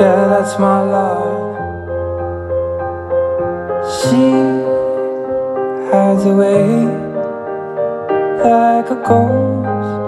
Yeah, that's my love. She hides away like a ghost.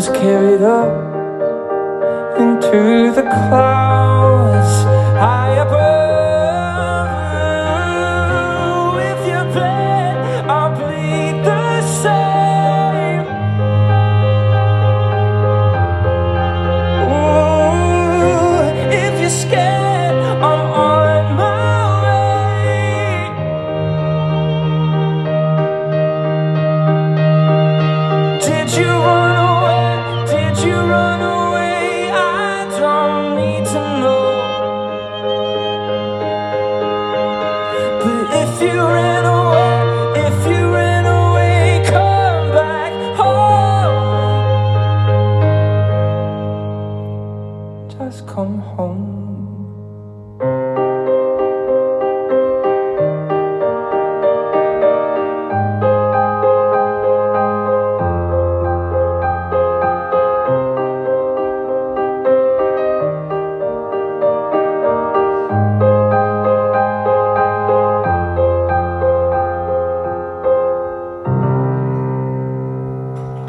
was carried up into the clouds high above.